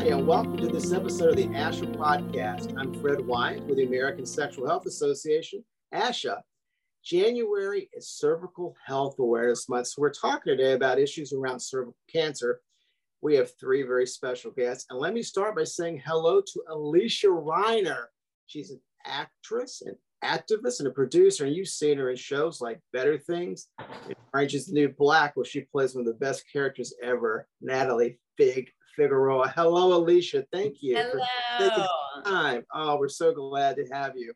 Hi, and welcome to this episode of the ASHA podcast. I'm Fred Wyatt with the American Sexual Health Association, ASHA. January is Cervical Health Awareness Month, so we're talking today about issues around cervical cancer. We have three very special guests, and let me start by saying hello to Alicia Reiner. She's an actress, an activist, and a producer, and you've seen her in shows like Better Things, and Orange is the New Black, where she plays one of the best characters ever, Natalie Fig Figueroa. Hello, Alicia. Thank you Hello. for taking time. Oh, we're so glad to have you.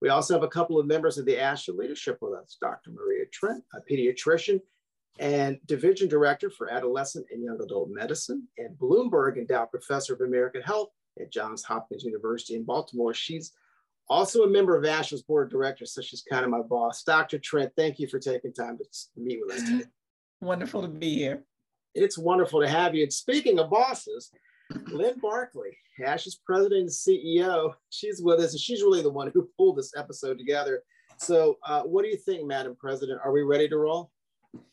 We also have a couple of members of the ASHA leadership with us Dr. Maria Trent, a pediatrician and division director for adolescent and young adult medicine, and Bloomberg Endowed Professor of American Health at Johns Hopkins University in Baltimore. She's also a member of ASHA's board of directors, so she's kind of my boss. Dr. Trent, thank you for taking time to meet with us today. Wonderful to be here. It's wonderful to have you. And speaking of bosses, Lynn Barkley, ASHA's president and CEO, she's with us, and she's really the one who pulled this episode together. So, uh, what do you think, Madam President? Are we ready to roll?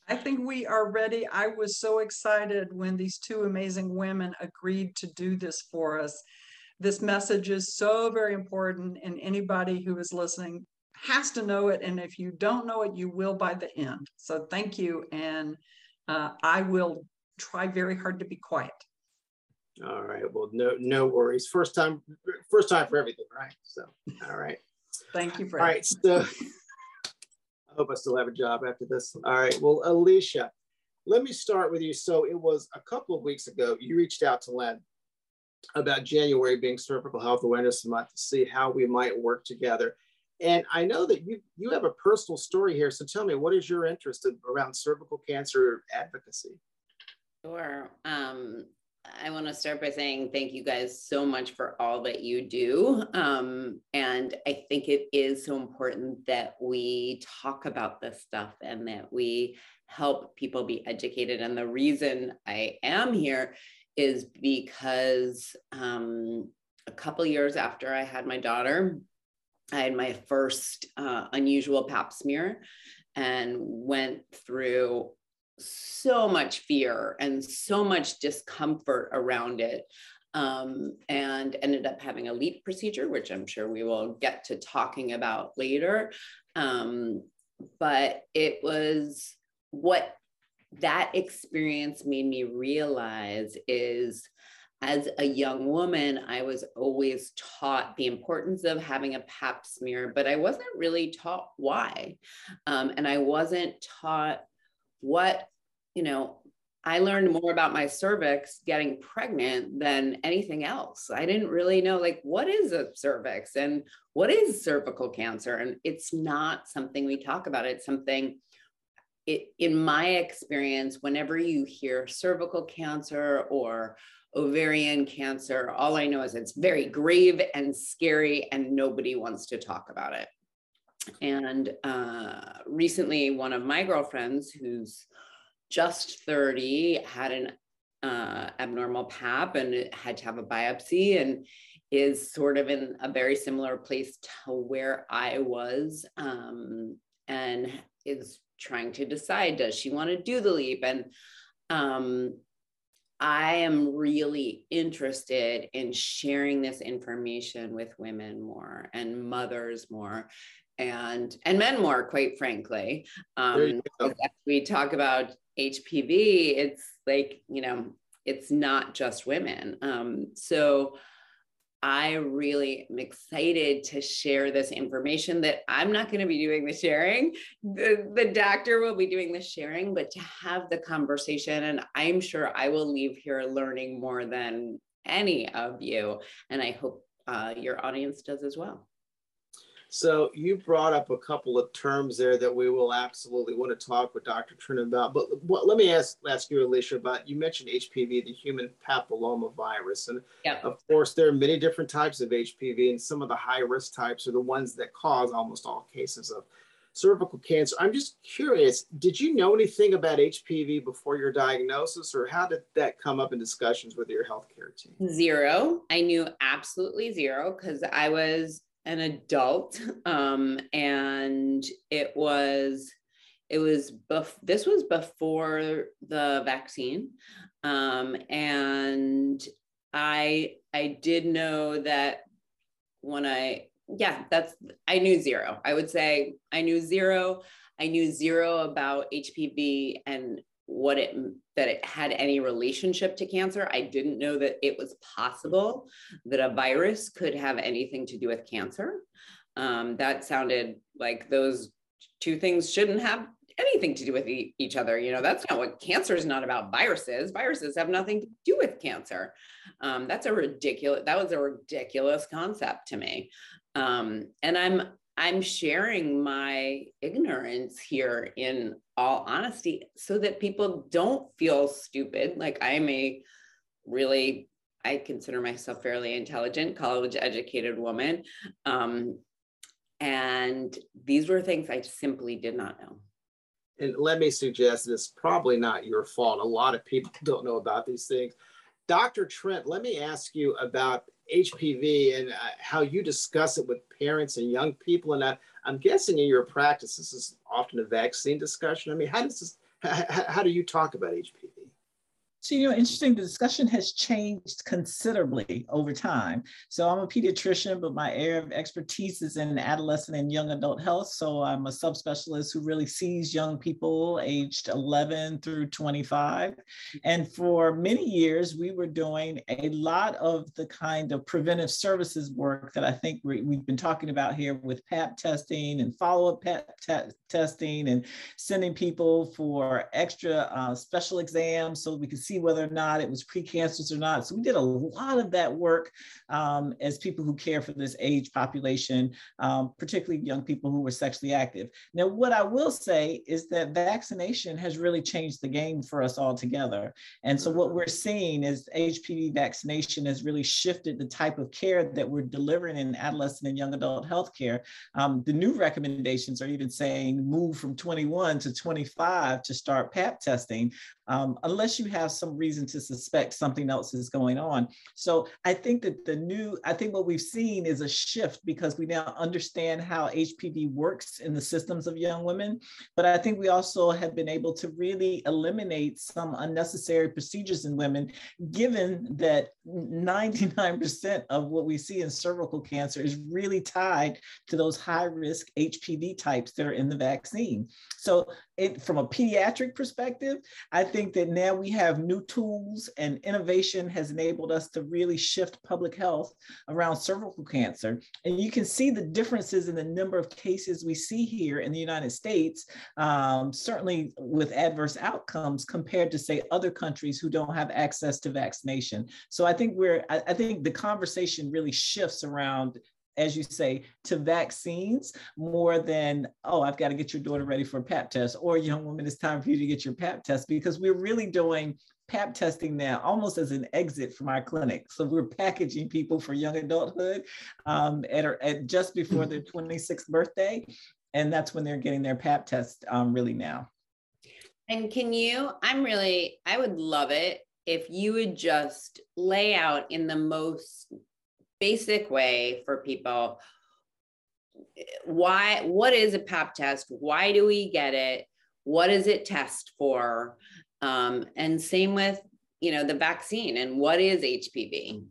I think we are ready. I was so excited when these two amazing women agreed to do this for us. This message is so very important, and anybody who is listening has to know it. And if you don't know it, you will by the end. So, thank you. And uh, I will try very hard to be quiet. All right. Well, no, no worries. First time, first time for everything, right? So, all right. Thank you, Fred. All right. So, I hope I still have a job after this. All right. Well, Alicia, let me start with you. So, it was a couple of weeks ago, you reached out to Lynn about January being Cervical Health Awareness Month to see how we might work together. And I know that you you have a personal story here. So tell me, what is your interest in, around cervical cancer advocacy? Sure. Um, I want to start by saying thank you guys so much for all that you do. Um, and I think it is so important that we talk about this stuff and that we help people be educated. And the reason I am here is because um, a couple years after I had my daughter, I had my first uh, unusual pap smear and went through so much fear and so much discomfort around it. Um, and ended up having a LEEP procedure, which I'm sure we will get to talking about later. Um, but it was what that experience made me realize is as a young woman, I was always taught the importance of having a pap smear, but I wasn't really taught why. Um, and I wasn't taught what, you know, I learned more about my cervix getting pregnant than anything else. I didn't really know, like, what is a cervix and what is cervical cancer? And it's not something we talk about. It's something it, in my experience, whenever you hear cervical cancer or ovarian cancer, all I know is it's very grave and scary, and nobody wants to talk about it. And uh, recently, one of my girlfriends, who's just 30, had an uh, abnormal pap and had to have a biopsy and is sort of in a very similar place to where I was um, and is trying to decide does she want to do the LEEP? And um, i am really interested in sharing this information with women more and mothers more and and men more quite frankly um, as we talk about hpv it's like you know it's not just women um, so I really am excited to share this information that I'm not going to be doing the sharing. The, the doctor will be doing the sharing, but to have the conversation. And I'm sure I will leave here learning more than any of you. And I hope uh, your audience does as well. So you brought up a couple of terms there that we will absolutely want to talk with Dr. Trent about. But what, let me ask ask you, Alicia, about you mentioned HPV, the human papilloma virus, and yep. of course there are many different types of HPV, and some of the high risk types are the ones that cause almost all cases of cervical cancer. I'm just curious, did you know anything about HPV before your diagnosis, or how did that come up in discussions with your healthcare team? Zero. I knew absolutely zero because I was an adult um, and it was it was bef- this was before the vaccine um, and I I did know that when I yeah, that's I knew zero. I would say I knew zero. I knew zero about HPV and what it that it had any relationship to cancer. I didn't know that it was possible that a virus could have anything to do with cancer. Um, that sounded like those two things shouldn't have anything to do with e- each other. You know, that's not what cancer is not about viruses. Viruses have nothing to do with cancer. Um, that's a ridiculous, that was a ridiculous concept to me. Um, and I'm, I'm sharing my ignorance here in all honesty so that people don't feel stupid. Like I'm a really, I consider myself fairly intelligent, college educated woman. Um, and these were things I simply did not know and let me suggest it's probably not your fault. A lot of people don't know about these things. Dr. Trent, let me ask you about HPV and uh, how you discuss it with parents and young people. And I, am guessing in your practice, this is often a vaccine discussion. I mean, how does this, how, how do you talk about HPV? So, you know, interesting, the discussion has changed considerably over time. So, I'm a pediatrician, but my area of expertise is in adolescent and young adult health. So, I'm a subspecialist who really sees young people aged 11 through 25. And for many years, we were doing a lot of the kind of preventive services work that I think we, have been talking about here with PAP testing and follow up PAP te- testing and sending people for extra uh, special exams so we could see see whether or not it was precancerous or not. So we did a lot of that work um, as people who care for this age population, um, particularly young people who were sexually active. Now, what I will say is that vaccination has really changed the game for us all together. And so what we're seeing is HPV vaccination has really shifted the type of care that we're delivering in adolescent and young adult healthcare. Um, the new recommendations are even saying move from 21 to 25 to start PAP testing, um, unless you have some reason to suspect something else is going on. So I think that the new, I think what we've seen is a shift because we now understand how HPV works in the systems of young women. But I think we also have been able to really eliminate some unnecessary procedures in women, given that 99% of what we see in cervical cancer is really tied to those high risk HPV types that are in the vaccine. So it, from a pediatric perspective, I think that now we have new tools and innovation has enabled us to really shift public health around cervical cancer. And you can see the differences in the number of cases we see here in the United States, um, certainly with adverse outcomes compared to say other countries who don't have access to vaccination. So I think we're, I, I think the conversation really shifts around as you say, to vaccines more than, oh, I've got to get your daughter ready for a PAP test, or young woman, it's time for you to get your PAP test, because we're really doing PAP testing now almost as an exit from our clinic. So we're packaging people for young adulthood um, at, at just before their 26th birthday. And that's when they're getting their PAP test um, really now. And can you, I'm really, I would love it if you would just lay out in the most basic way for people why what is a pap test why do we get it what does it test for um, and same with you know the vaccine and what is hpv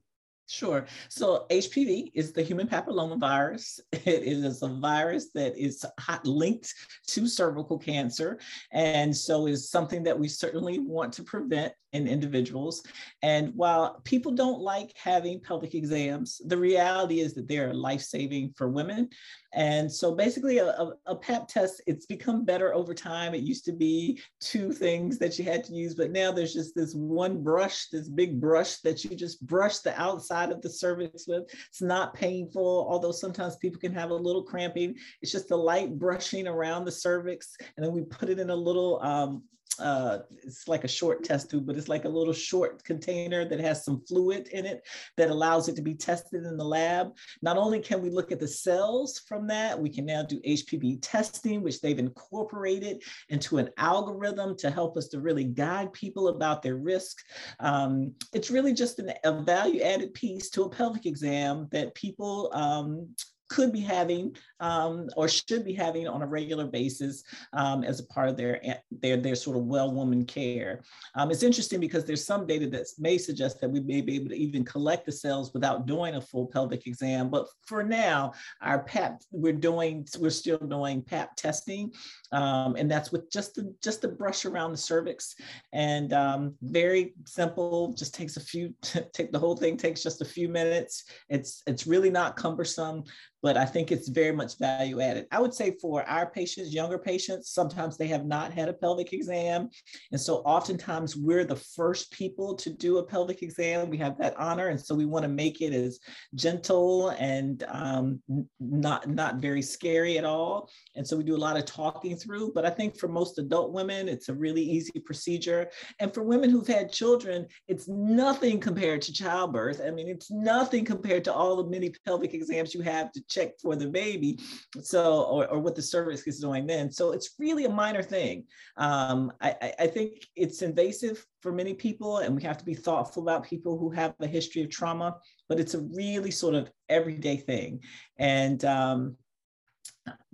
Sure. So HPV is the human papillomavirus. It is a virus that is hot linked to cervical cancer. And so is something that we certainly want to prevent in individuals. And while people don't like having pelvic exams, the reality is that they are life-saving for women. And so basically a, a, a, PAP test, it's become better over time. It used to be two things that you had to use, but now there's just this one brush, this big brush that you just brush the outside of the cervix with. It's not painful, although sometimes people can have a little cramping. It's just a light brushing around the cervix. And then we put it in a little um, uh, it's like a short test tube, but it's like a little short container that has some fluid in it that allows it to be tested in the lab. Not only can we look at the cells from that, we can now do HPV testing, which they've incorporated into an algorithm to help us to really guide people about their risk. Um, it's really just an, a value added piece to a pelvic exam that people um, could be having um, or should be having on a regular basis um, as a part of their, their, their sort of well woman care. Um, it's interesting because there's some data that may suggest that we may be able to even collect the cells without doing a full pelvic exam. But for now, our PAP, we're doing, we're still doing PAP testing. Um, and that's with just the, just the brush around the cervix and um, very simple, just takes a few, take the whole thing takes just a few minutes. It's, it's really not cumbersome but I think it's very much value added. I would say for our patients, younger patients, sometimes they have not had a pelvic exam. And so oftentimes we're the first people to do a pelvic exam. We have that honor. And so we want to make it as gentle and um, not, not very scary at all. And so we do a lot of talking through. But I think for most adult women, it's a really easy procedure. And for women who've had children, it's nothing compared to childbirth. I mean, it's nothing compared to all the many pelvic exams you have to check for the baby. So, or, or what the cervix is doing then. So it's really a minor thing. Um, I, I think it's invasive for many people, and we have to be thoughtful about people who have a history of trauma, but it's a really sort of everyday thing. And um,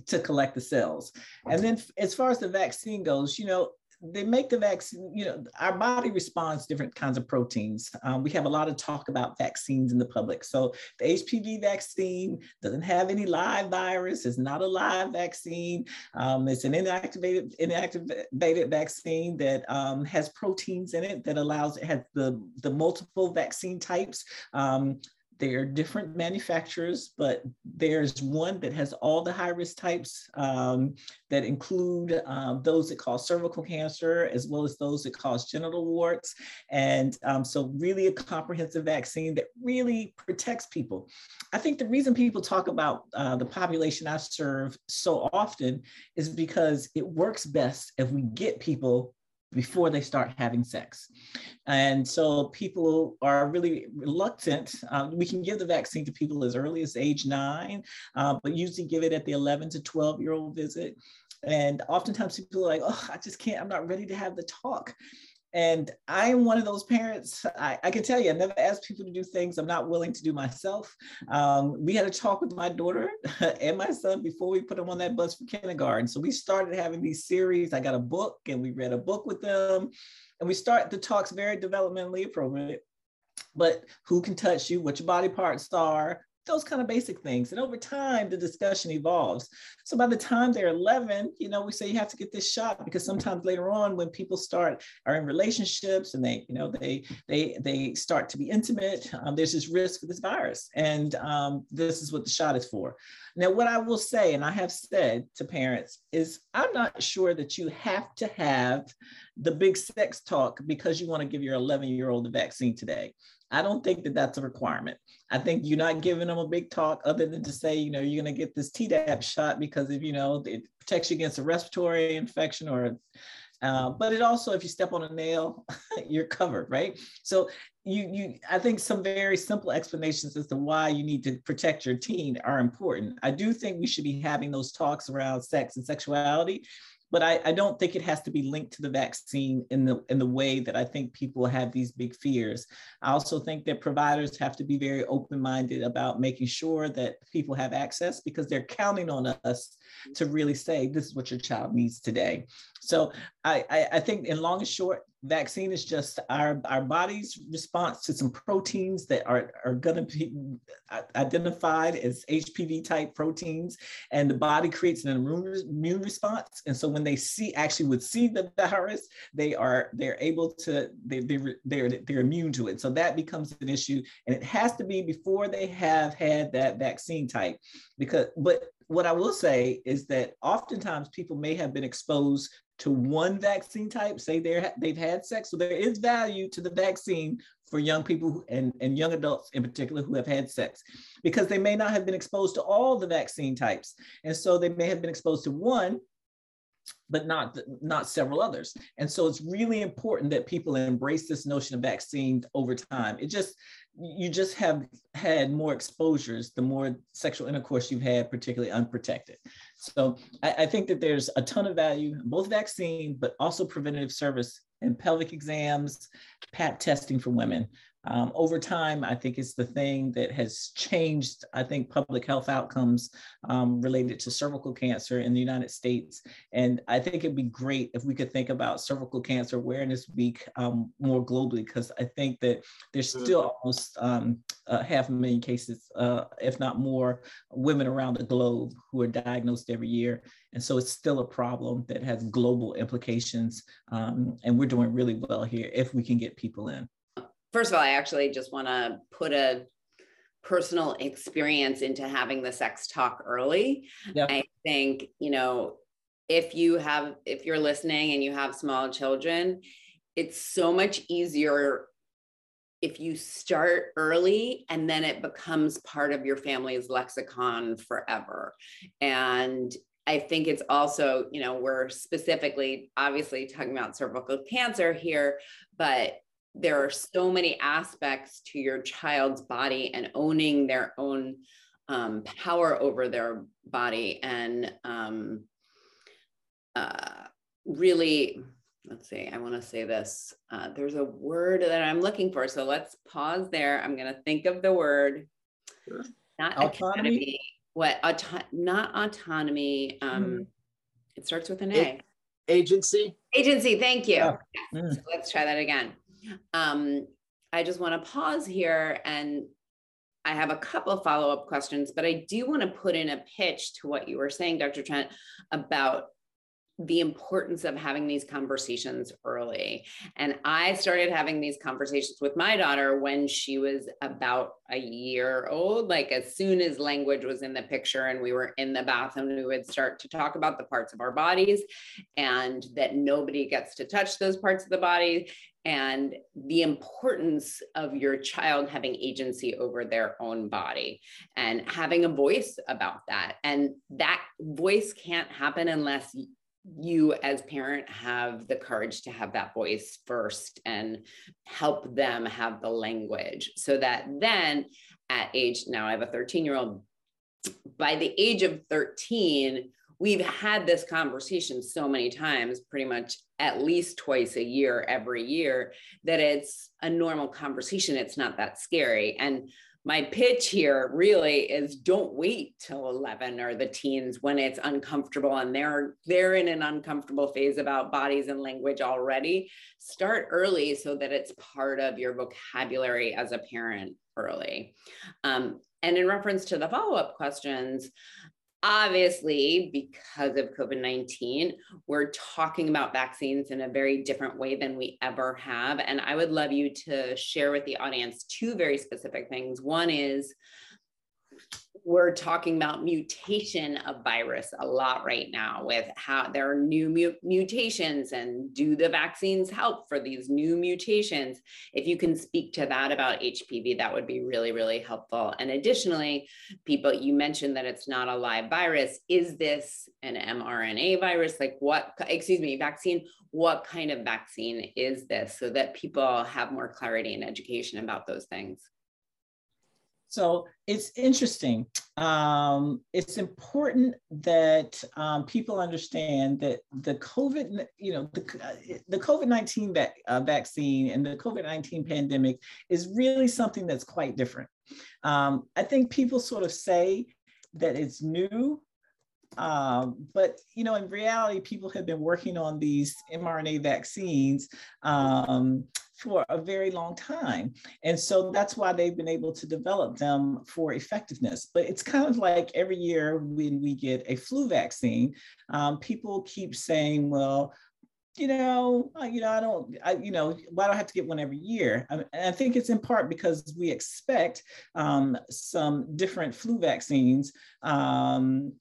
to collect the cells. And then as far as the vaccine goes, you know, they make the vaccine, you know, our body responds to different kinds of proteins. Um, we have a lot of talk about vaccines in the public. So the HPV vaccine doesn't have any live virus, it's not a live vaccine. Um, it's an inactivated, inactivated vaccine that um, has proteins in it that allows, it has the, the multiple vaccine types. Um, they're different manufacturers, but there's one that has all the high risk types um, that include um, those that cause cervical cancer, as well as those that cause genital warts. And um, so, really, a comprehensive vaccine that really protects people. I think the reason people talk about uh, the population I serve so often is because it works best if we get people before they start having sex. And so people are really reluctant. Uh, we can give the vaccine to people as early as age nine, uh, but usually give it at the 11 to 12 year old visit. And oftentimes people are like, oh, I just can't, I'm not ready to have the talk. And I am one of those parents. I, I, can tell you, I never ask people to do things I'm not willing to do myself. Um, we had a talk with my daughter and my son before we put them on that bus for kindergarten. So we started having these series. I got a book and we read a book with them. And we start the talks very developmentally appropriate. But who can touch you, what your body parts are, those kind of basic things. And over time, the discussion evolves. So by the time they're 11, you know, we say you have to get this shot because sometimes later on, when people start are in relationships and they, you know, they they they start to be intimate, um, there's this risk for this virus, and um, this is what the shot is for. Now, what I will say, and I have said to parents, is I'm not sure that you have to have the big sex talk because you want to give your 11 year old the vaccine today. I don't think that that's a requirement. I think you're not giving them a big talk other than to say, you know, you're going to get this Tdap shot because if, you know, it protects you against a respiratory infection or, uh, but it also, if you step on a nail, you're covered, right? So you, you, I think some very simple explanations as to why you need to protect your teen are important. I do think we should be having those talks around sex and sexuality but I, I, don't think it has to be linked to the vaccine in the in the way that I think people have these big fears. I also think that providers have to be very open-minded about making sure that people have access because they're counting on us to really say this is what your child needs today. So I, I, I think in long and short, vaccine is just our, our body's response to some proteins that are, are going to be identified as HPV type proteins. And the body creates an immune response. And so when they see actually would see the virus, they are they're able to they, they, they're they're immune to it. So that becomes an issue. And it has to be before they have had that vaccine type because but what I will say is that oftentimes people may have been exposed to one vaccine type, say they're, they've had sex. So there is value to the vaccine for young people and, and young adults in particular who have had sex because they may not have been exposed to all the vaccine types. And so they may have been exposed to one but not not several others. And so it's really important that people embrace this notion of vaccine over time. It just you just have had more exposures the more sexual intercourse you've had, particularly unprotected. So I, I think that there's a ton of value both vaccine, but also preventative service and pelvic exams, PAP testing for women. Um, over time, I think it's the thing that has changed, I think, public health outcomes um, related to cervical cancer in the United States. And I think it'd be great if we could think about Cervical Cancer Awareness Week um, more globally, because I think that there's mm-hmm. still almost um, uh, half a million cases, uh, if not more, women around the globe who are diagnosed every year. And so it's still a problem that has global implications. Um, and we're doing really well here if we can get people in. First of all, I actually just want to put a personal experience into having the sex talk early. Yep. I think, you know, if you have, if you're listening and you have small children, it's so much easier if you start early and then it becomes part of your family's lexicon forever. And I think it's also, you know, we're specifically obviously talking about cervical cancer here, but there are so many aspects to your child's body and owning their own um, power over their body and um, uh, really let's see, I want to say this. Uh, there's a word that I'm looking for. So let's pause there. I'm going to think of the word. Sure. Not autonomy. Academy, what? Auto- not autonomy. Um, mm. It starts with an A. Agency. Agency. Thank you. Yeah. Mm. So let's try that again. Um, I just want to pause here and I have a couple of follow up questions, but I do want to put in a pitch to what you were saying, Dr. Trent, about the importance of having these conversations early. And I started having these conversations with my daughter when she was about a year old. Like, as soon as language was in the picture and we were in the bathroom, we would start to talk about the parts of our bodies and that nobody gets to touch those parts of the body and the importance of your child having agency over their own body and having a voice about that. And that voice can't happen unless you as parent have the courage to have that voice first and help them have the language so that then at age now i have a 13 year old by the age of 13 we've had this conversation so many times pretty much at least twice a year every year that it's a normal conversation. It's not that scary. And my pitch here really is don't wait till 11 or the teens when it's uncomfortable and they're they're in an uncomfortable phase about bodies and language already. Start early so that it's part of your vocabulary as a parent early. Um, and in reference to the follow-up questions Obviously, because of COVID 19, we're talking about vaccines in a very different way than we ever have. And I would love you to share with the audience two very specific things. One is we're talking about mutation of virus a lot right now with how there are new mu- mutations and do the vaccines help for these new mutations? If you can speak to that about hpv that would be really really helpful. And additionally people you mentioned that it's not a live virus. Is this an mrna virus? Like what excuse me vaccine? What kind of vaccine is this so that people have more clarity and education about those things so it's interesting. Um, it's important that um, people understand that the COVID, you know, the, the COVID-19 va- uh, vaccine and the COVID-19 pandemic is really something that's quite different. Um, I think people sort of say that it's new, um, but you know, in reality, people have been working on these mRNA vaccines um, for a very long time. And so that's why they've been able to develop them for effectiveness. But it's kind of like every year when we get a flu vaccine, um, people keep saying, well, you know, you know, I don't, I, you know, why do I have to get one every year? I, I think it's in part because we expect um, some different flu vaccines um,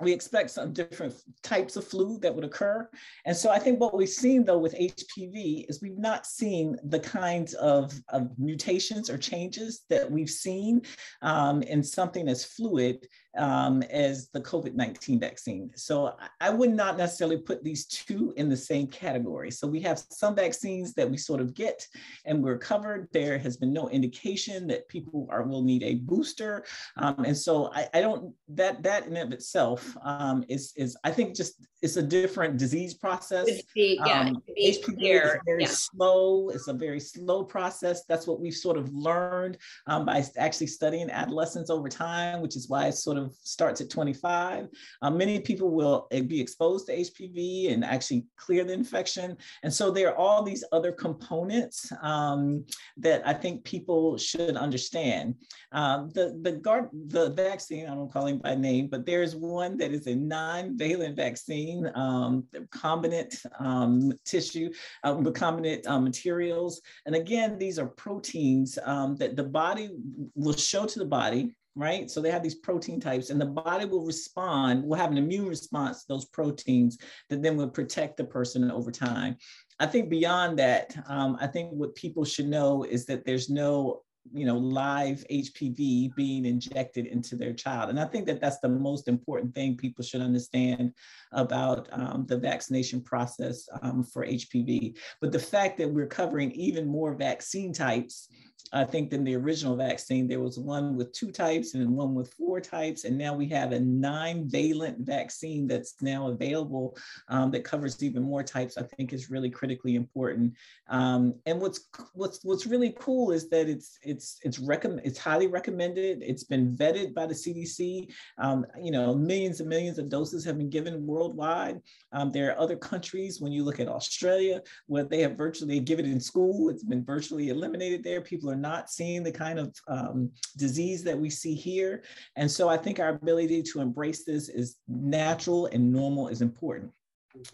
we expect some different types of flu that would occur. And so I think what we've seen though with HPV is we've not seen the kinds of, of mutations or changes that we've seen um, in something as fluid um, as the COVID 19 vaccine. So I would not necessarily put these two in the same category. So we have some vaccines that we sort of get and we're covered. There has been no indication that people are will need a booster. Um, and so I, I, don't, that that in of itself um, is, is, I think just it's a different disease process. Be, yeah, um, is very yeah. slow. It's a very slow process. That's what we've sort of learned um, by actually studying adolescents over time, which is why it's sort of starts at 25. Um, many people will eh, be exposed to HPV and actually clear the infection. And so there are all these other components um, that I think people should understand. Um, the, the, guard, the vaccine, I don't call him by name, but there's one that is a non-valent vaccine um, recombinant um, tissue, um, recombinant um, materials. And again, these are proteins um, that the body will show to the body right? So they have these protein types, and the body will respond, will have an immune response to those proteins that then will protect the person over time. I think beyond that, um, I think what people should know is that there's no you know live hpv being injected into their child and i think that that's the most important thing people should understand about um, the vaccination process um, for hpv but the fact that we're covering even more vaccine types I think than the original vaccine. There was one with two types and one with four types. And now we have a nine valent vaccine that's now available um, that covers even more types, I think is really critically important. Um, and what's, what's, what's really cool is that it's, it's, it's, recommend, it's highly recommended. It's been vetted by the CDC. Um, you know, millions and millions of doses have been given worldwide. Um, there are other countries, when you look at Australia, where they have virtually given it in school, it's been virtually eliminated there. People are not seeing the kind of um, disease that we see here. And so I think our ability to embrace this is natural and normal is important.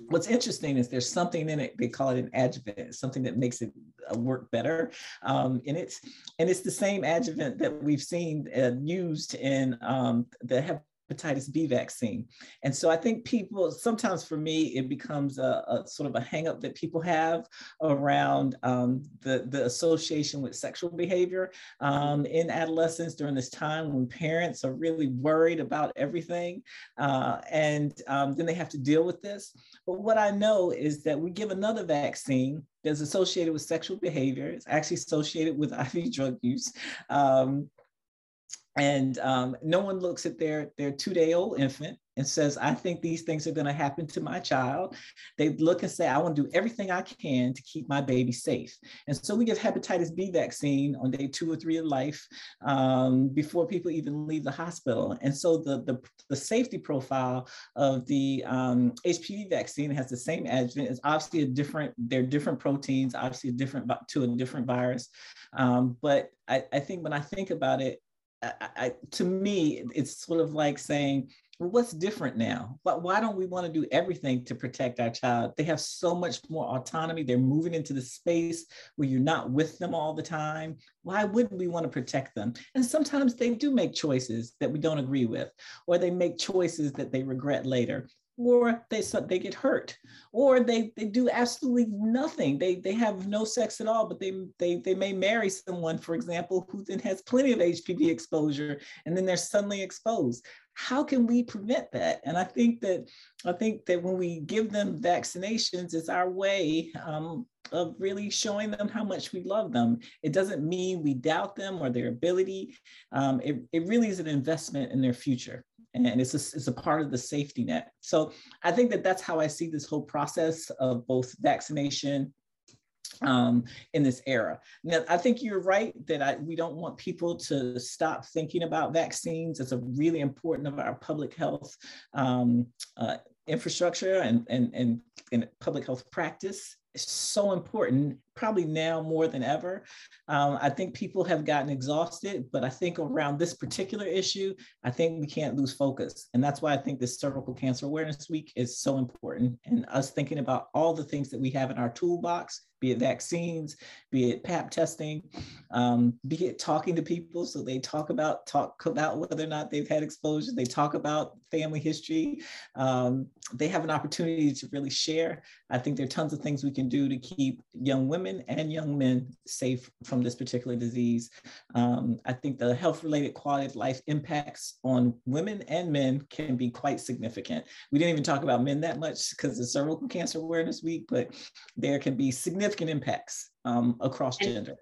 What's interesting is there's something in it, they call it an adjuvant, something that makes it uh, work better um, in it. And it's the same adjuvant that we've seen uh, used in um, the hepatitis B vaccine. And so I think people, sometimes for me, it becomes a, a sort of a hangup that people have around um, the, the association with sexual behavior um, in adolescence during this time when parents are really worried about everything. Uh, and um, then they have to deal with this. But what I know is that we give another vaccine that's associated with sexual behavior. It's actually associated with IV drug use. Um, and um, no one looks at their their two day old infant and says i think these things are going to happen to my child. They look and say i want to do everything i can to keep my baby safe. And so we give hepatitis b vaccine on day two or three of life um, before people even leave the hospital. And so the the, the safety profile of the um, hpv vaccine has the same adjuvant it's obviously a different they're different proteins obviously a different to a different virus. Um, but I, I think when i think about it I, I, to me, it's sort of like saying, well, what's different now? Why, why don't we want to do everything to protect our child? They have so much more autonomy. They're moving into the space where you're not with them all the time. Why wouldn't we want to protect them? And sometimes they do make choices that we don't agree with, or they make choices that they regret later or they they get hurt or they they do absolutely nothing. They they have no sex at all but they they they may marry someone for example who then has plenty of hpv exposure and then they're suddenly exposed. How can we prevent that? And i think that i think that when we give them vaccinations it's our way um, of really showing them how much we love them. It doesn't mean we doubt them or their ability. Um, it, it really is an investment in their future and it's a, it's a part of the safety net. So I think that that's how I see this whole process of both vaccination um, in this era. Now, I think you're right that I, we don't want people to stop thinking about vaccines. It's a really important of our public health um, uh, infrastructure and, and, and, and public health practice is so important, probably now more than ever. Um, I think people have gotten exhausted, but I think around this particular issue, I think we can't lose focus. And that's why I think this Cervical Cancer Awareness Week is so important. And us thinking about all the things that we have in our toolbox be it vaccines, be it pap testing, um, be it talking to people. So they talk about talk about whether or not they've had exposure. They talk about family history. Um, they have an opportunity to really share. I think there are tons of things we can do to keep young women and young men safe from this particular disease. Um, I think the health-related quality of life impacts on women and men can be quite significant. We didn't even talk about men that much because it's cervical cancer awareness week, but there can be significant impacts um, across and gender.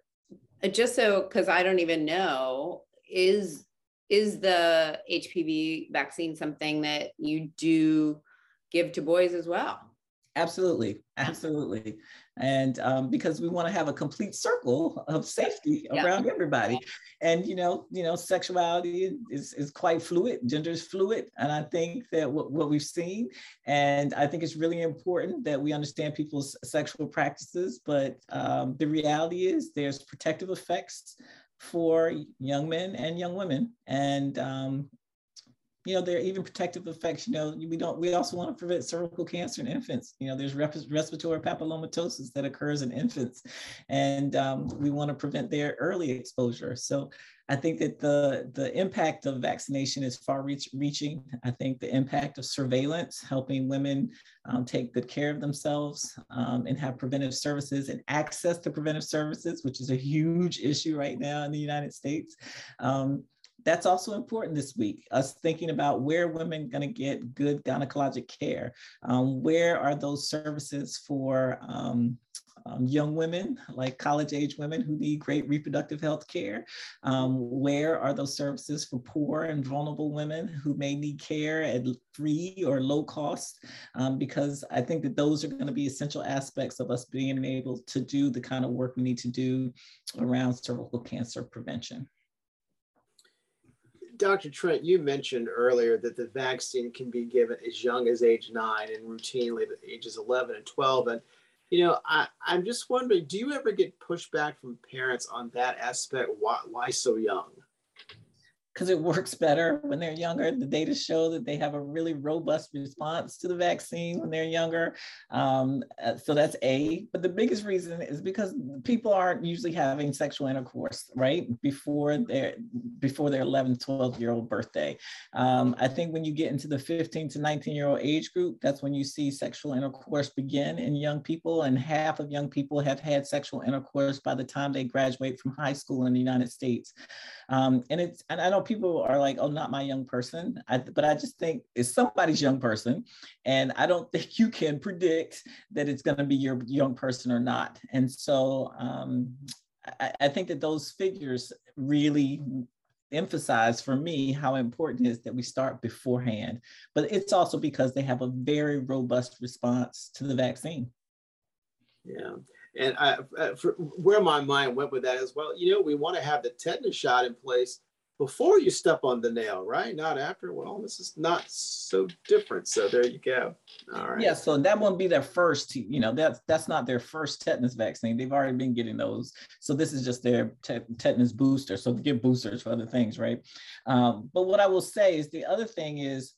Just so, because I don't even know, is is the HPV vaccine something that you do give to boys as well? Absolutely, absolutely. And um, because we want to have a complete circle of safety yeah. around everybody. And you know, you know, sexuality is, is quite fluid, gender is fluid. And I think that what, what we've seen, and I think it's really important that we understand people's sexual practices, but um, the reality is there's protective effects for young men and young women. And um, you know, there are even protective effects. You know, we don't. We also want to prevent cervical cancer in infants. You know, there's respiratory papillomatosis that occurs in infants, and um, we want to prevent their early exposure. So, I think that the the impact of vaccination is far reach, reaching. I think the impact of surveillance, helping women um, take good care of themselves um, and have preventive services and access to preventive services, which is a huge issue right now in the United States. Um, that's also important this week us thinking about where women going to get good gynecologic care. Um, where are those services for um, um, young women like college age women who need great reproductive health care? Um, where are those services for poor and vulnerable women who may need care at free or low cost? Um, because i think that those are going to be essential aspects of us being able to do the kind of work we need to do around cervical cancer prevention Dr. Trent, you mentioned earlier that the vaccine can be given as young as age nine and routinely at ages 11 and 12. And, you know, I, I'm just wondering, do you ever get pushback from parents on that aspect? Why, why so young? Because it works better when they're younger. The data show that they have a really robust response to the vaccine when they're younger. Um, uh, so that's A. But the biggest reason is because people aren't usually having sexual intercourse, right? Before their before their 11, 12 year old birthday. Um, I think when you get into the 15 to 19 year old age group, that's when you see sexual intercourse begin in young people. And half of young people have had sexual intercourse by the time they graduate from high school in the United States. Um, and it's, and I know people are like, oh, not my young person. I, but I just think it's somebody's young person. And I don't think you can predict that it's going to be your young person or not. And so um, I, I think that those figures really emphasize for me how important it is that we start beforehand. But it's also because they have a very robust response to the vaccine. Yeah. And I, for, where my mind went with that is, well, you know, we want to have the tetanus shot in place before you step on the nail, right? Not after. Well, this is not so different. So there you go. All right. Yeah. So that won't be their first. You know, that's that's not their first tetanus vaccine. They've already been getting those. So this is just their te- tetanus booster. So get boosters for other things, right? Um, but what I will say is the other thing is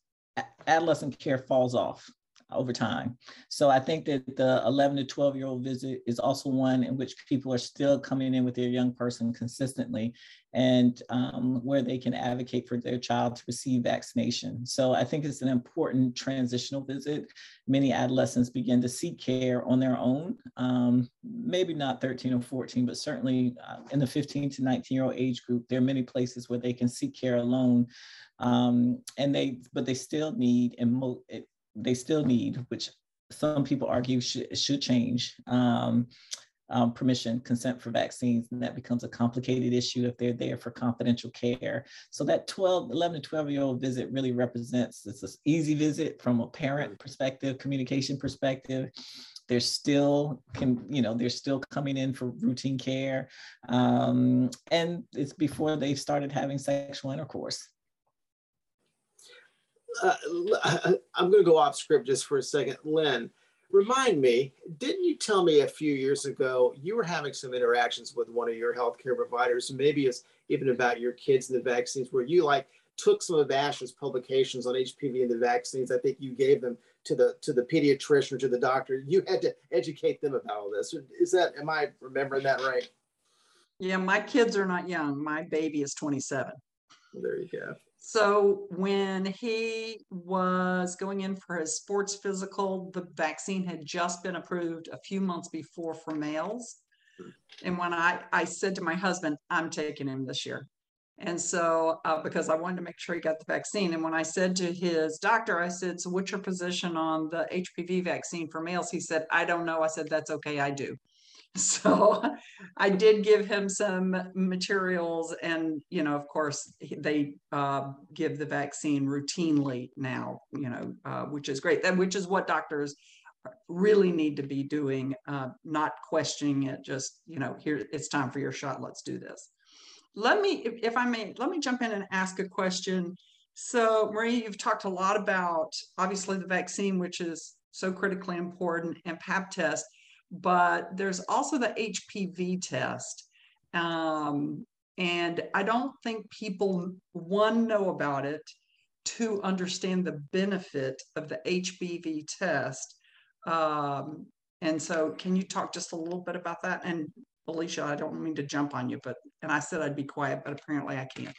adolescent care falls off over time. So I think that the 11 to 12 year old visit is also one in which people are still coming in with their young person consistently and um, where they can advocate for their child to receive vaccination. So I think it's an important transitional visit. Many adolescents begin to seek care on their own, um, maybe not 13 or 14, but certainly uh, in the 15 to 19 year old age group, there are many places where they can seek care alone. Um, and they, but they still need, and mo- they still need, which some people argue should, should change, um, um, permission, consent for vaccines, and that becomes a complicated issue if they're there for confidential care. So that 12, 11 to 12 year old visit really represents, it's an easy visit from a parent perspective, communication perspective. They're still can, you know, they're still coming in for routine care. Um, and it's before they've started having sexual intercourse. Uh, I'm going to go off script just for a second. Lynn, remind me, didn't you tell me a few years ago you were having some interactions with one of your healthcare providers, maybe it's even about your kids and the vaccines, where you like took some of ASHA's publications on HPV and the vaccines. I think you gave them to the to the pediatrician or to the doctor. You had to educate them about all this. Is that am I remembering that right? Yeah, my kids are not young. My baby is 27. Well, there you go. So when he was going in for his sports physical, the vaccine had just been approved a few months before for males. And when I, I said to my husband, I'm taking him this year. And so, uh, because I wanted to make sure he got the vaccine. And when I said to his doctor, I said, So, what's your position on the HPV vaccine for males? He said, I don't know. I said, That's okay. I do. So I did give him some materials, and you know, of course, they uh, give the vaccine routinely now. You know, uh, which is great. That which is what doctors really need to be doing, uh, not questioning it. Just you know, here it's time for your shot. Let's do this. Let me, if, if I may, let me jump in and ask a question. So, Marie, you've talked a lot about obviously the vaccine, which is so critically important, and PAP test but there's also the HPV test. Um, and I don't think people, one, know about it, two, understand the benefit of the HPV test. Um, and so, can you talk just a little bit about that? And Alicia, I don't mean to jump on you, but, and I said I'd be quiet, but apparently I can't.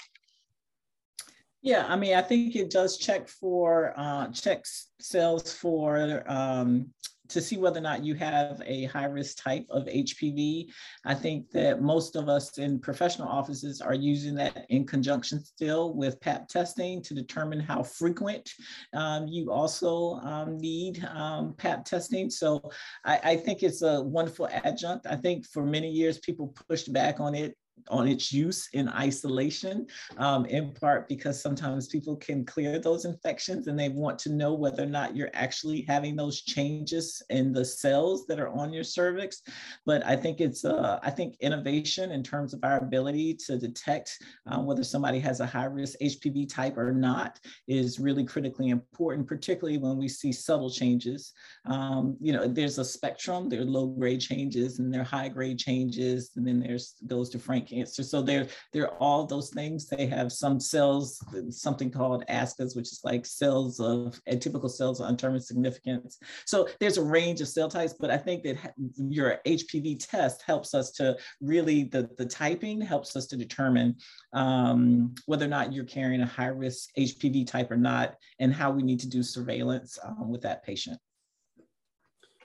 Yeah, I mean, I think it does check for, uh, checks cells for um, to see whether or not you have a high risk type of HPV. I think that most of us in professional offices are using that in conjunction still with PAP testing to determine how frequent um, you also um, need um, PAP testing. So I, I think it's a wonderful adjunct. I think for many years people pushed back on it on its use in isolation, um, in part because sometimes people can clear those infections and they want to know whether or not you're actually having those changes in the cells that are on your cervix. But I think it's, uh, I think innovation in terms of our ability to detect um, whether somebody has a high risk HPV type or not is really critically important, particularly when we see subtle changes. Um, you know, there's a spectrum, there are low grade changes and there are high grade changes, and then there's goes to frank cancer. So they're, they're all those things. They have some cells, something called ASCUS, which is like cells of atypical cells of undetermined significance. So there's a range of cell types, but I think that your HPV test helps us to really, the, the typing helps us to determine um, whether or not you're carrying a high risk HPV type or not, and how we need to do surveillance um, with that patient.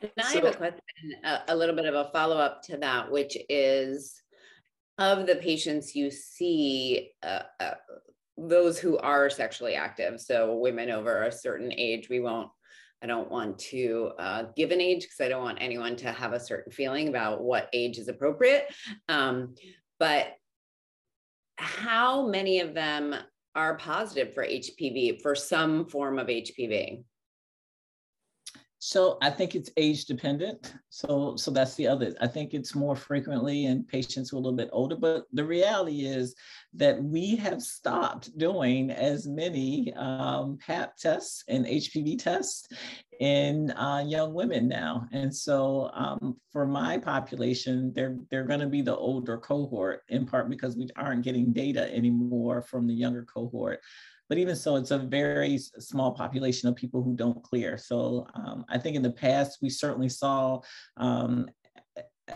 And I have a question, a, a little bit of a follow up to that, which is of the patients you see, uh, uh, those who are sexually active, so women over a certain age, we won't, I don't want to uh, give an age because I don't want anyone to have a certain feeling about what age is appropriate. Um, but how many of them are positive for HPV, for some form of HPV? So I think it's age dependent. So so that's the other. I think it's more frequently in patients who are a little bit older. But the reality is that we have stopped doing as many um, PAP tests and HPV tests in uh, young women now. And so um, for my population, they're they're going to be the older cohort in part because we aren't getting data anymore from the younger cohort. But even so, it's a very small population of people who don't clear. So um, I think in the past, we certainly saw um,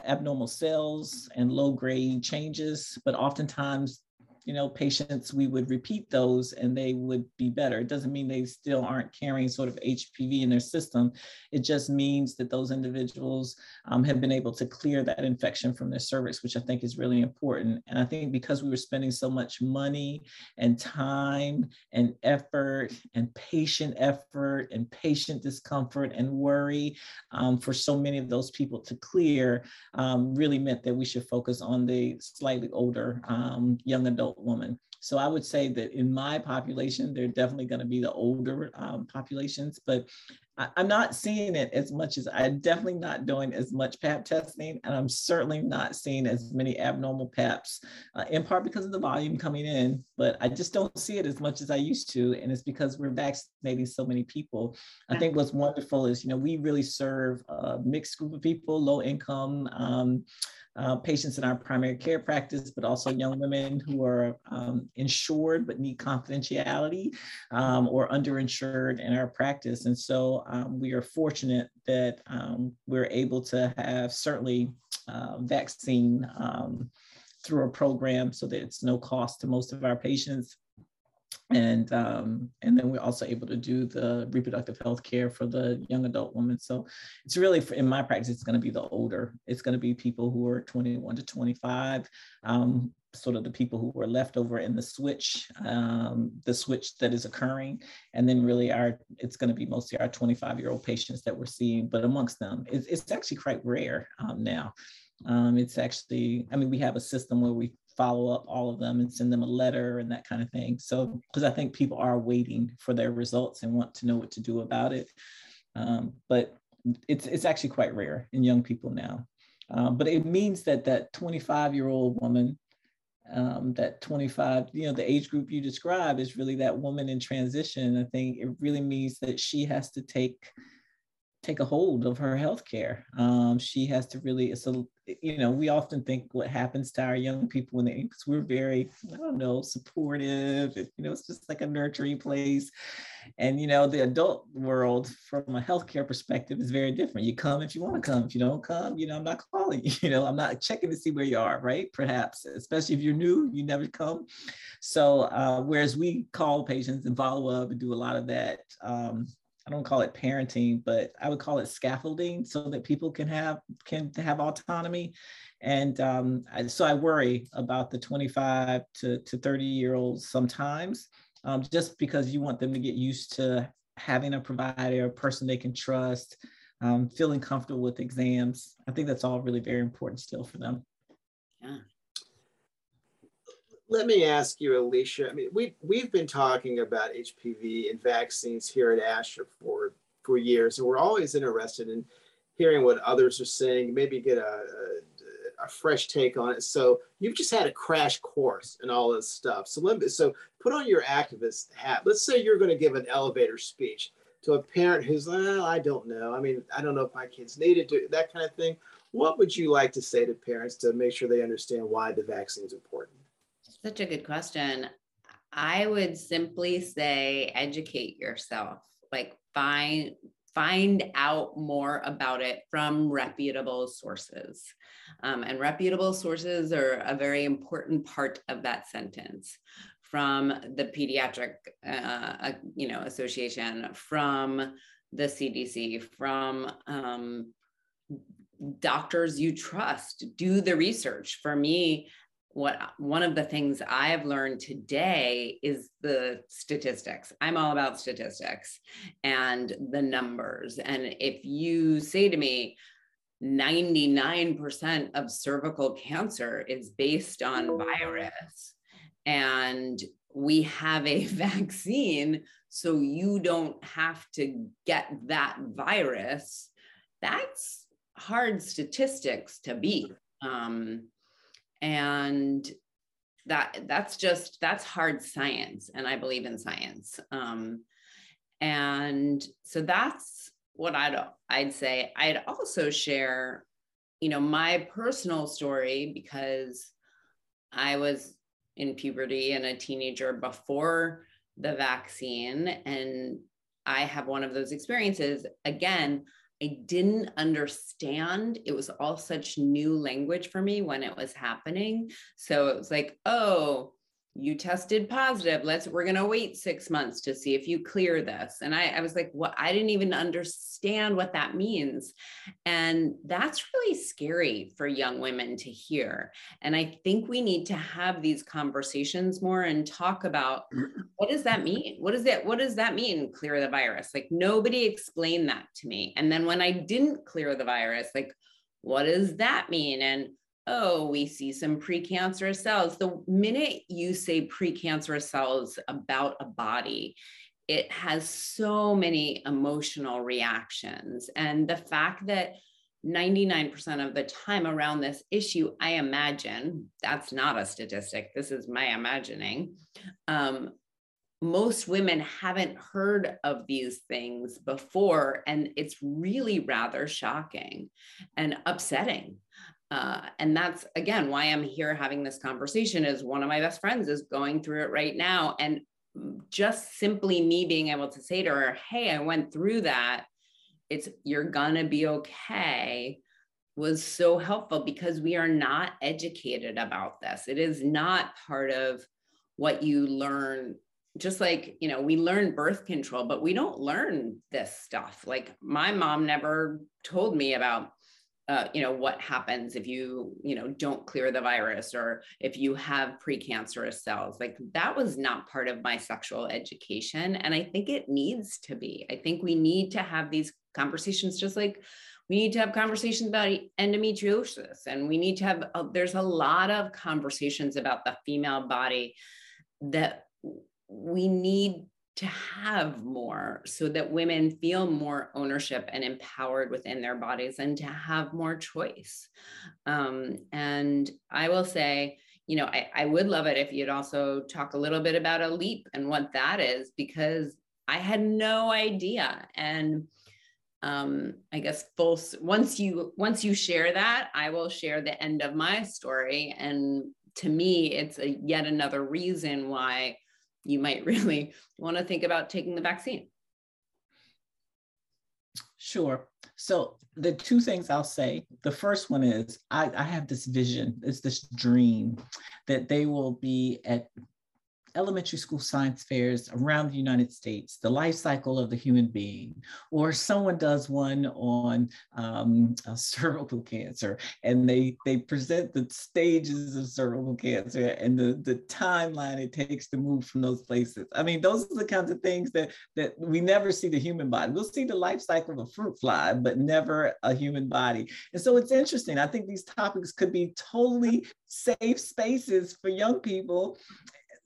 abnormal cells and low grade changes, but oftentimes you know, patients, we would repeat those and they would be better. It doesn't mean they still aren't carrying sort of HPV in their system. It just means that those individuals um, have been able to clear that infection from their cervix, which I think is really important. And I think because we were spending so much money and time and effort and patient effort and patient discomfort and worry um, for so many of those people to clear um, really meant that we should focus on the slightly older um, young adult adult woman. So I would say that in my population, they're definitely going to be the older um, populations. But I, am not seeing it as much as I'm definitely not doing as much pap testing, and I'm certainly not seeing as many abnormal paps, uh, in part because of the volume coming in. But I just don't see it as much as I used to, and it's because we're vaccinating so many people. I think what's wonderful is you know we really serve a mixed group of people, low income. Um, uh, patients in our primary care practice, but also young women who are um, insured but need confidentiality um, or underinsured in our practice. And so um, we are fortunate that um, we're able to have certainly uh, vaccine um, through a program so that it's no cost to most of our patients and um, and then we're also able to do the reproductive health care for the young adult woman. So it's really for, in my practice, it's going to be the older. It's going to be people who are 21 to 25, um, sort of the people who were left over in the switch, um, the switch that is occurring, and then really our it's going to be mostly our 25 year old patients that we're seeing. But amongst them, it's, it's actually quite rare um, now. Um, it's actually, I mean, we have a system where we follow up all of them and send them a letter and that kind of thing. So, because I think people are waiting for their results and want to know what to do about it. Um, but it's it's actually quite rare in young people now. Um, but it means that that 25 year old woman, um, that 25, you know, the age group you describe is really that woman in transition. I think it really means that she has to take take a hold of her health care. Um, she has to really, so, you know, we often think what happens to our young people when they, because we're very, I don't know, supportive, you know, it's just like a nurturing place. And, you know, the adult world from a healthcare perspective is very different. You come if you want to come. If you don't come, you know, I'm not calling you, you know, I'm not checking to see where you are, right? Perhaps, especially if you're new, you never come. So, uh, whereas we call patients and follow up and do a lot of that, um, I don't call it parenting, but I would call it scaffolding so that people can have can have autonomy. And um, I, so I worry about the 25 to, to 30 year olds sometimes, um, just because you want them to get used to having a provider, a person they can trust, um, feeling comfortable with exams. I think that's all really very important still for them. Yeah let me ask you, Alicia. I mean, we we've been talking about HPV and vaccines here at ASHA for for years, and we're always interested in hearing what others are saying. Maybe get a, a, a fresh take on it. So you've just had a crash course in all this stuff. So let me, so put on your activist hat. Let's say you're going to give an elevator speech to a parent who's, well, I don't know. I mean, I don't know if my kids need it, that kind of thing. What would you like to say to parents to make sure they understand why the vaccine is important? Such a good question. I would simply say educate yourself. Like find find out more about it from reputable sources. Um, and reputable sources are a very important part of that sentence from the pediatric uh, uh you know association from the cdc from um, doctors you trust do the research for me what one of the things I've learned today is the statistics. I'm all about statistics and the numbers. And if you say to me, 99% of cervical cancer is based on virus, and we have a vaccine, so you don't have to get that virus, that's hard statistics to beat. Um, and that that's just that's hard science and i believe in science. Um, and so that's what i'd i'd say. I'd also share you know my personal story because i was in puberty and a teenager before the vaccine and i have one of those experiences. Again I didn't understand. It was all such new language for me when it was happening. So it was like, oh, you tested positive. Let's we're going to wait six months to see if you clear this. And I, I was like what i didn't even understand what that means. And that's really scary for young women to hear. And i think we need to have these conversations more and talk about what does that mean? What does that what does that mean clear the virus? Like nobody explained that to me. And then when i didn't clear the virus like what does that mean? And oh, we see some precancerous cells. The minute you say precancerous cells about a body, it has so many emotional reactions. And the fact that 99% of the time around this issue, I imagine that's not a statistic, this is my imagining. Um, most women haven't heard of these things before, and it's really rather shocking and upsetting. Uh, and that's again why I'm here having this conversation. Is one of my best friends is going through it right now, and just simply me being able to say to her, "Hey, I went through that. It's you're gonna be okay." was so helpful because we are not educated about this. It is not part of what you learn just like you know we learn birth control but we don't learn this stuff like my mom never told me about uh, you know what happens if you you know don't clear the virus or if you have precancerous cells. Like that was not part of my sexual education and i think it needs to be. I think we need to have these conversations just like we need to have conversations about endometriosis and we need to have uh, there's a lot of conversations about the female body that we need to have more so that women feel more ownership and empowered within their bodies and to have more choice. Um, and I will say, you know, I, I would love it if you'd also talk a little bit about a LEEP and what that is, because I had no idea. And um, I guess full once you once you share that, I will share the end of my story. And to me, it's a yet another reason why you might really want to think about taking the vaccine. Sure. So the two things I'll say, the first one is I, I have this vision, it's this dream that they will be at elementary school science fairs around the United States, the life cycle of the human being, or someone does one on um, cervical cancer, and they they present the stages of cervical cancer and the the timeline it takes to move from those places. I mean, those are the kinds of things that that we never see the human body. We'll see the life cycle of a fruit fly, but never a human body. And so it's interesting. I think these topics could be totally safe spaces for young people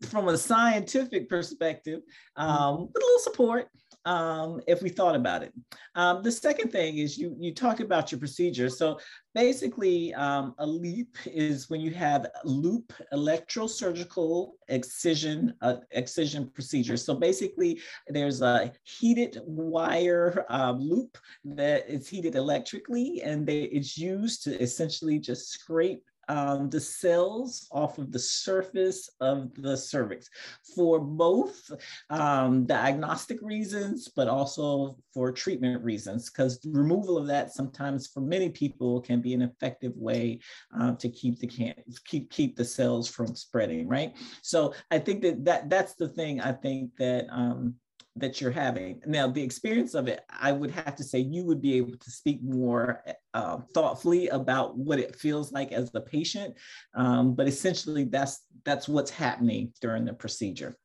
from a scientific perspective, um, with a little support um, if we thought about it. Um, the second thing is you you talk about your procedure. So basically, um, a LEEP is when you have loop electrosurgical excision uh, excision procedure. So basically, there's a heated wire um, loop that is heated electrically, and they, it's used to essentially just scrape um, the cells off of the surface of the cervix for both um, diagnostic reasons, but also for treatment reasons, because removal of that sometimes for many people can be an effective way uh, to keep the can keep keep the cells from spreading, right? So I think that, that that's the thing I think that um, that you're having. Now, the experience of it, I would have to say you would be able to speak more uh, thoughtfully about what it feels like as a patient. Um, but essentially, that's that's what's happening during the procedure.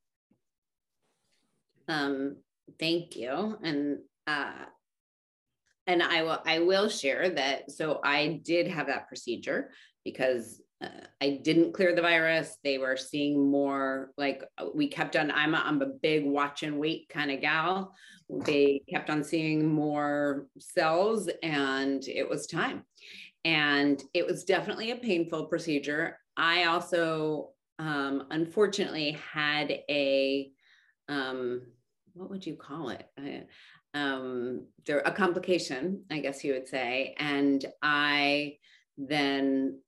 Um, thank you, and uh, and I will I will share that. So I did have that procedure because uh, I didn't clear the virus. They were seeing more like uh, we kept on. I'm a, I'm a big watch and wait kind of gal. They kept on seeing more cells, and it was time. And it was definitely a painful procedure. I also, um, unfortunately, had a um, what would you call it? I, um, there a complication, I guess you would say, and I then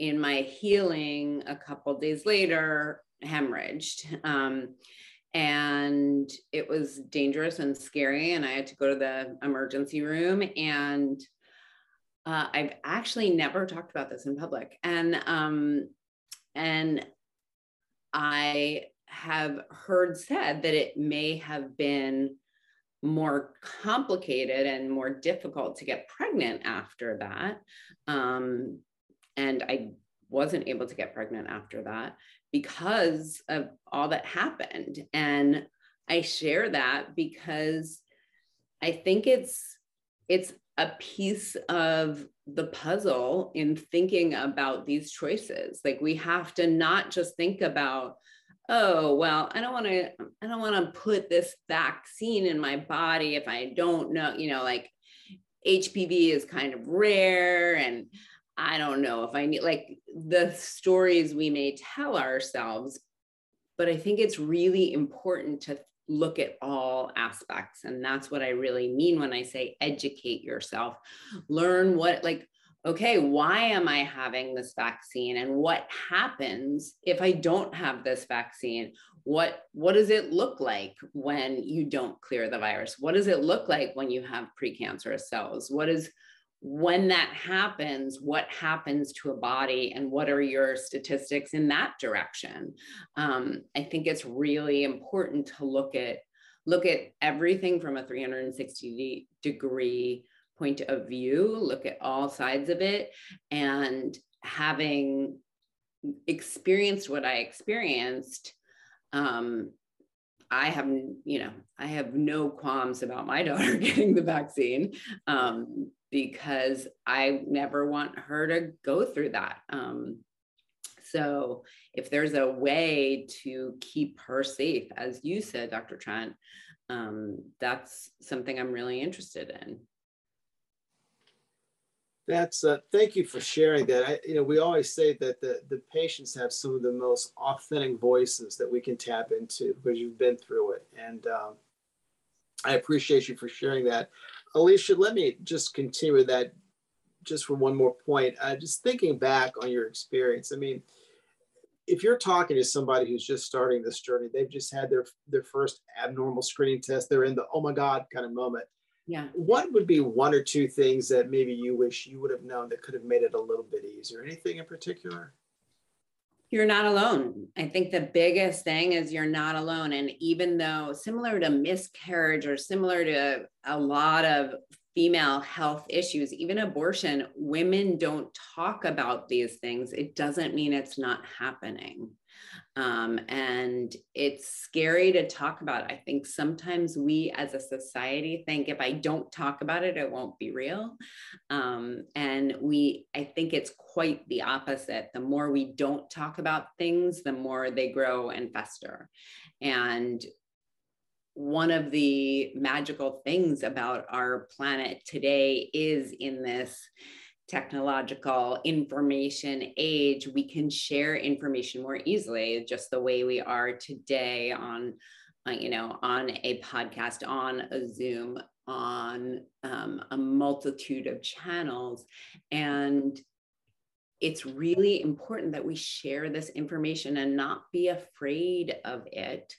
in my healing a couple days later hemorrhaged. Um, and it was dangerous and scary and i had to go to the emergency room. And uh, i've actually never talked about this in public. And um, and i have heard said that it may have been more complicated and more difficult to get pregnant after that. Um, and I wasn't able to get pregnant after that because of all that happened. And I share that because I think it's it's a piece of the puzzle in thinking about these choices. Like we have to not just think about oh well i don't want to i don't want to put this vaccine in my body if i don't know you know like hpv is kind of rare and i don't know if i need like the stories we may tell ourselves but i think it's really important to look at all aspects and that's what i really mean when i say educate yourself learn what like okay, why am I having this vaccine? And what happens if I don't have this vaccine? What, what does it look like when you don't clear the virus? What does it look like when you have precancerous cells? What is, when that happens, what happens to a body and what are your statistics in that direction? Um, I think it's really important to look at look at everything from a 360 degree point of view, look at all sides of it, and having experienced what I experienced, um, I have, you know, I have no qualms about my daughter getting the vaccine um, because I never want her to go through that. Um, so if there's a way to keep her safe, as you said, Dr. Trent, um, that's something I'm really interested in. That's uh, thank you for sharing that. I, you know, we always say that the the patients have some of the most authentic voices that we can tap into because you've been through it, and um, I appreciate you for sharing that. Alicia, let me just continue that just for one more point. Uh, just thinking back on your experience, I mean, if you're talking to somebody who's just starting this journey, they've just had their their first abnormal screening test, they're in the oh my god kind of moment yeah. What would be one or two things that maybe you wish you would have known that could have made it a little bit easier? Anything in particular? You're not alone. I think the biggest thing is you're not alone. And even though, similar to miscarriage or similar to a lot of female health issues, even abortion, women don't talk about these things. It doesn't mean it's not happening. Um, and it's scary to talk about. I think sometimes we as a society think if I don't talk about it, it won't be real. Um, and we, I think it's quite the opposite. The more we don't talk about things, the more they grow and fester. And one of the magical things about our planet today is in this technological information age, we can share information more easily, just the way we are today on, uh, you know, on a podcast, on a Zoom, on um, a multitude of channels. And it's really important that we share this information and not be afraid of it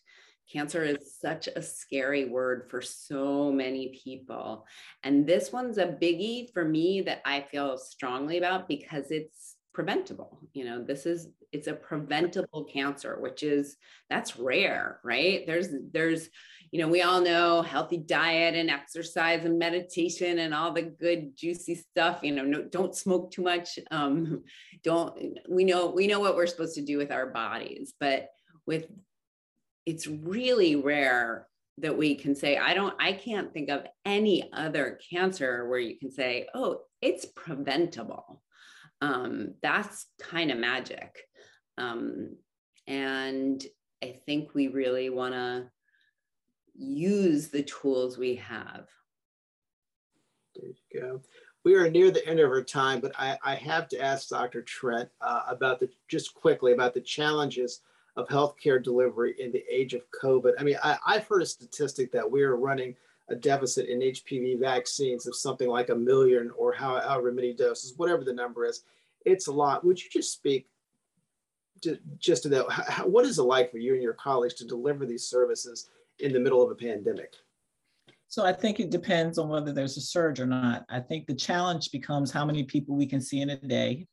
Cancer is such a scary word for so many people. And this one's a biggie for me that I feel strongly about because it's preventable. You know, this is it's a preventable cancer, which is that's rare, right? There's there's you know, we all know healthy diet and exercise and meditation and all the good juicy stuff, you know, no, don't smoke too much. Um, don't we know we know what we're supposed to do with our bodies, but with it's really rare that we can say i don't i can't think of any other cancer where you can say oh it's preventable. Um, that's kind of magic. Um, and i think we really want to use the tools we have. There you go. We are near the end of our time but i, I have to ask dr trent uh, about the just quickly about the challenges of healthcare delivery in the age of COVID. I mean, I, have heard a statistic that we are running a deficit in HPV vaccines of something like a million or however many doses, whatever the number is. It's a lot. Would you just speak to, just to that? How, what is it like for you and your colleagues to deliver these services in the middle of a pandemic? So I think it depends on whether there's a surge or not. I think the challenge becomes how many people we can see in a day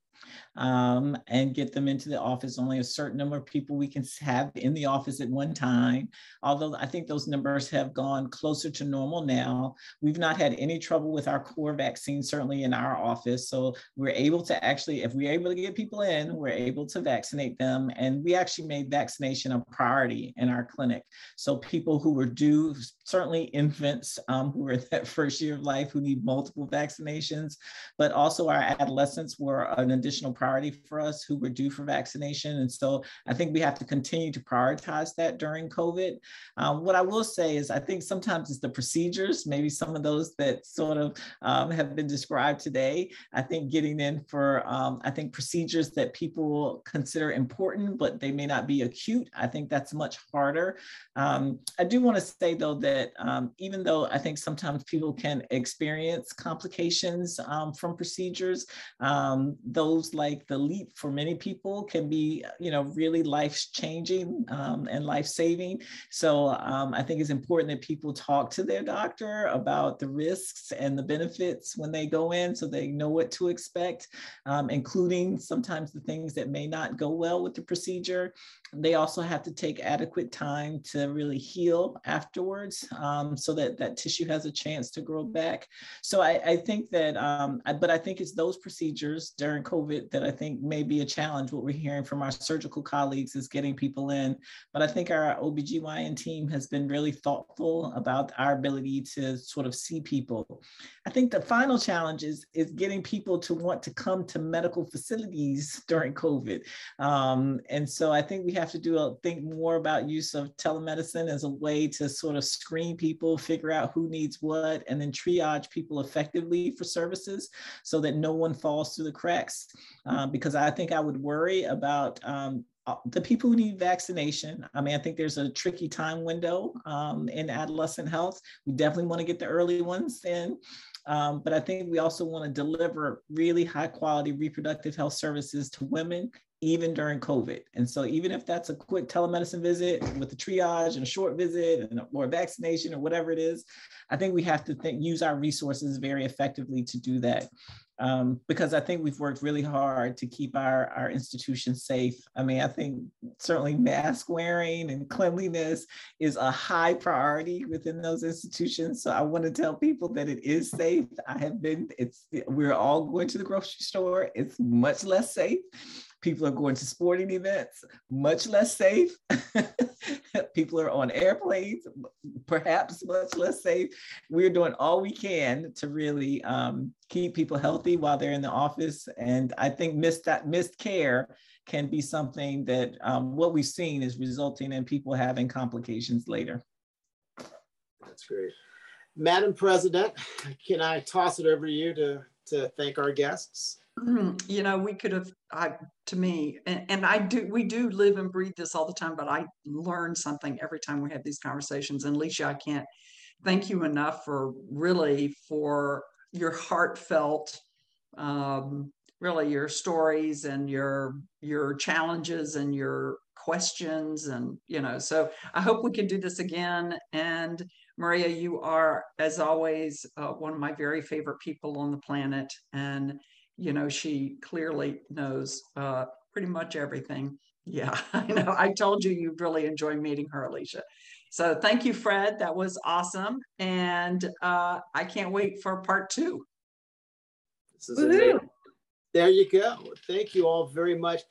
um, and get them into the office. Only a certain number of people we can have in the office at one time. Although I think those numbers have gone closer to normal now. We've not had any trouble with our core vaccine, certainly in our office. So we're able to actually, if we're able to get people in, we're able to vaccinate them. And we actually made vaccination a priority in our clinic. So people who were due, certainly infants um, who are in that first year of life who need multiple vaccinations, but also our adolescents were an additional additional priority for us who were due for vaccination. And so I think we have to continue to prioritize that during COVID. Um, what I will say is, I think sometimes it's the procedures, maybe some of those that sort of um, have been described today. I think getting in for, um, I think procedures that people consider important, but they may not be acute. I think that's much harder. Um, I do want to say though that um, even though I think sometimes people can experience complications um, from procedures, um, those like the LEEP for many people can be, you know, really life changing um, and life saving. So um, I think it's important that people talk to their doctor about the risks and the benefits when they go in so they know what to expect, including sometimes the things that may not go well with the procedure. They also have to take adequate time to really heal afterwards um, so that that tissue has a chance to grow back. So I, I think that, um, I, but I think it's those procedures during COVID that I think may be a challenge. What we're hearing from our surgical colleagues is getting people in. But I think our OBGYN team has been really thoughtful about our ability to sort of see people. I think the final challenge is, is getting people to want to come to medical facilities during COVID. Um, and so I think we have to do a, think more about use of telemedicine as a way to sort of screen people, figure out who needs what, and then triage people effectively for services so that no one falls through the cracks. Uh, because I think I would worry about um, uh, the people who need vaccination. I mean, I think there's a tricky time window um, in adolescent health. We definitely want to get the early ones in. Um, but I think we also want to deliver really high quality reproductive health services to women even during COVID. And so even if that's a quick telemedicine visit with a triage and a short visit and, or a vaccination or whatever it is, I think we have to think, use our resources very effectively to do that. Um, because I think we've worked really hard to keep our, our institutions safe. I mean, I think certainly mask wearing and cleanliness is a high priority within those institutions. So I want to tell people that it is safe. I have been, it's, we're all going to the grocery store. It's much less safe. People are going to sporting events, much less safe. People are on airplanes, perhaps much less safe. We're doing all we can to really um, keep people healthy while they're in the office. And I think missed that missed care can be something that um, what we've seen is resulting in people having complications later. That's great. Madam President, can I toss it over to you to, to thank our guests? you know, we could have, I, to me, and, and I do, we do live and breathe this all the time, but I learn something every time we have these conversations. And Alicia, I can't thank you enough for really for your heartfelt, um, really your stories and your your challenges and your questions and you know so i hope we can do this again and maria you are as always uh, one of my very favorite people on the planet and you know, she clearly knows uh, pretty much everything. Yeah, I know. I told you you'd really enjoy meeting her, Alicia. So thank you, Fred. That was awesome. And uh, I can't wait for part two. This is amazing. There you go. Thank you all very much.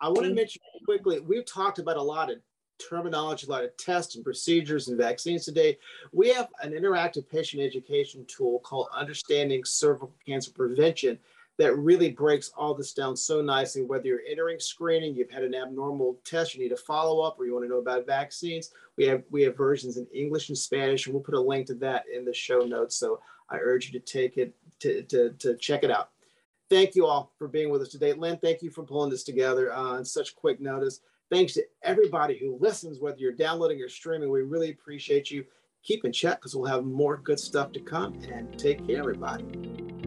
I want to mention quickly, we've talked about a lot of terminology, a lot of tests and procedures and vaccines today. We have an interactive patient education tool called Understanding Cervical Cancer Prevention that really breaks all this down so nicely. Whether you're entering screening, you've had an abnormal test, you need a follow up, or you want to know about vaccines, we have we have versions in English and Spanish, and we'll put a link to that in the show notes. So I urge you to take it to to, to check it out. Thank you all for being with us today, Lynn. Thank you for pulling this together uh, on such quick notice. Thanks to everybody who listens, whether you're downloading or streaming. We really appreciate you. Keep in check because we'll have more good stuff to come. And take care, everybody.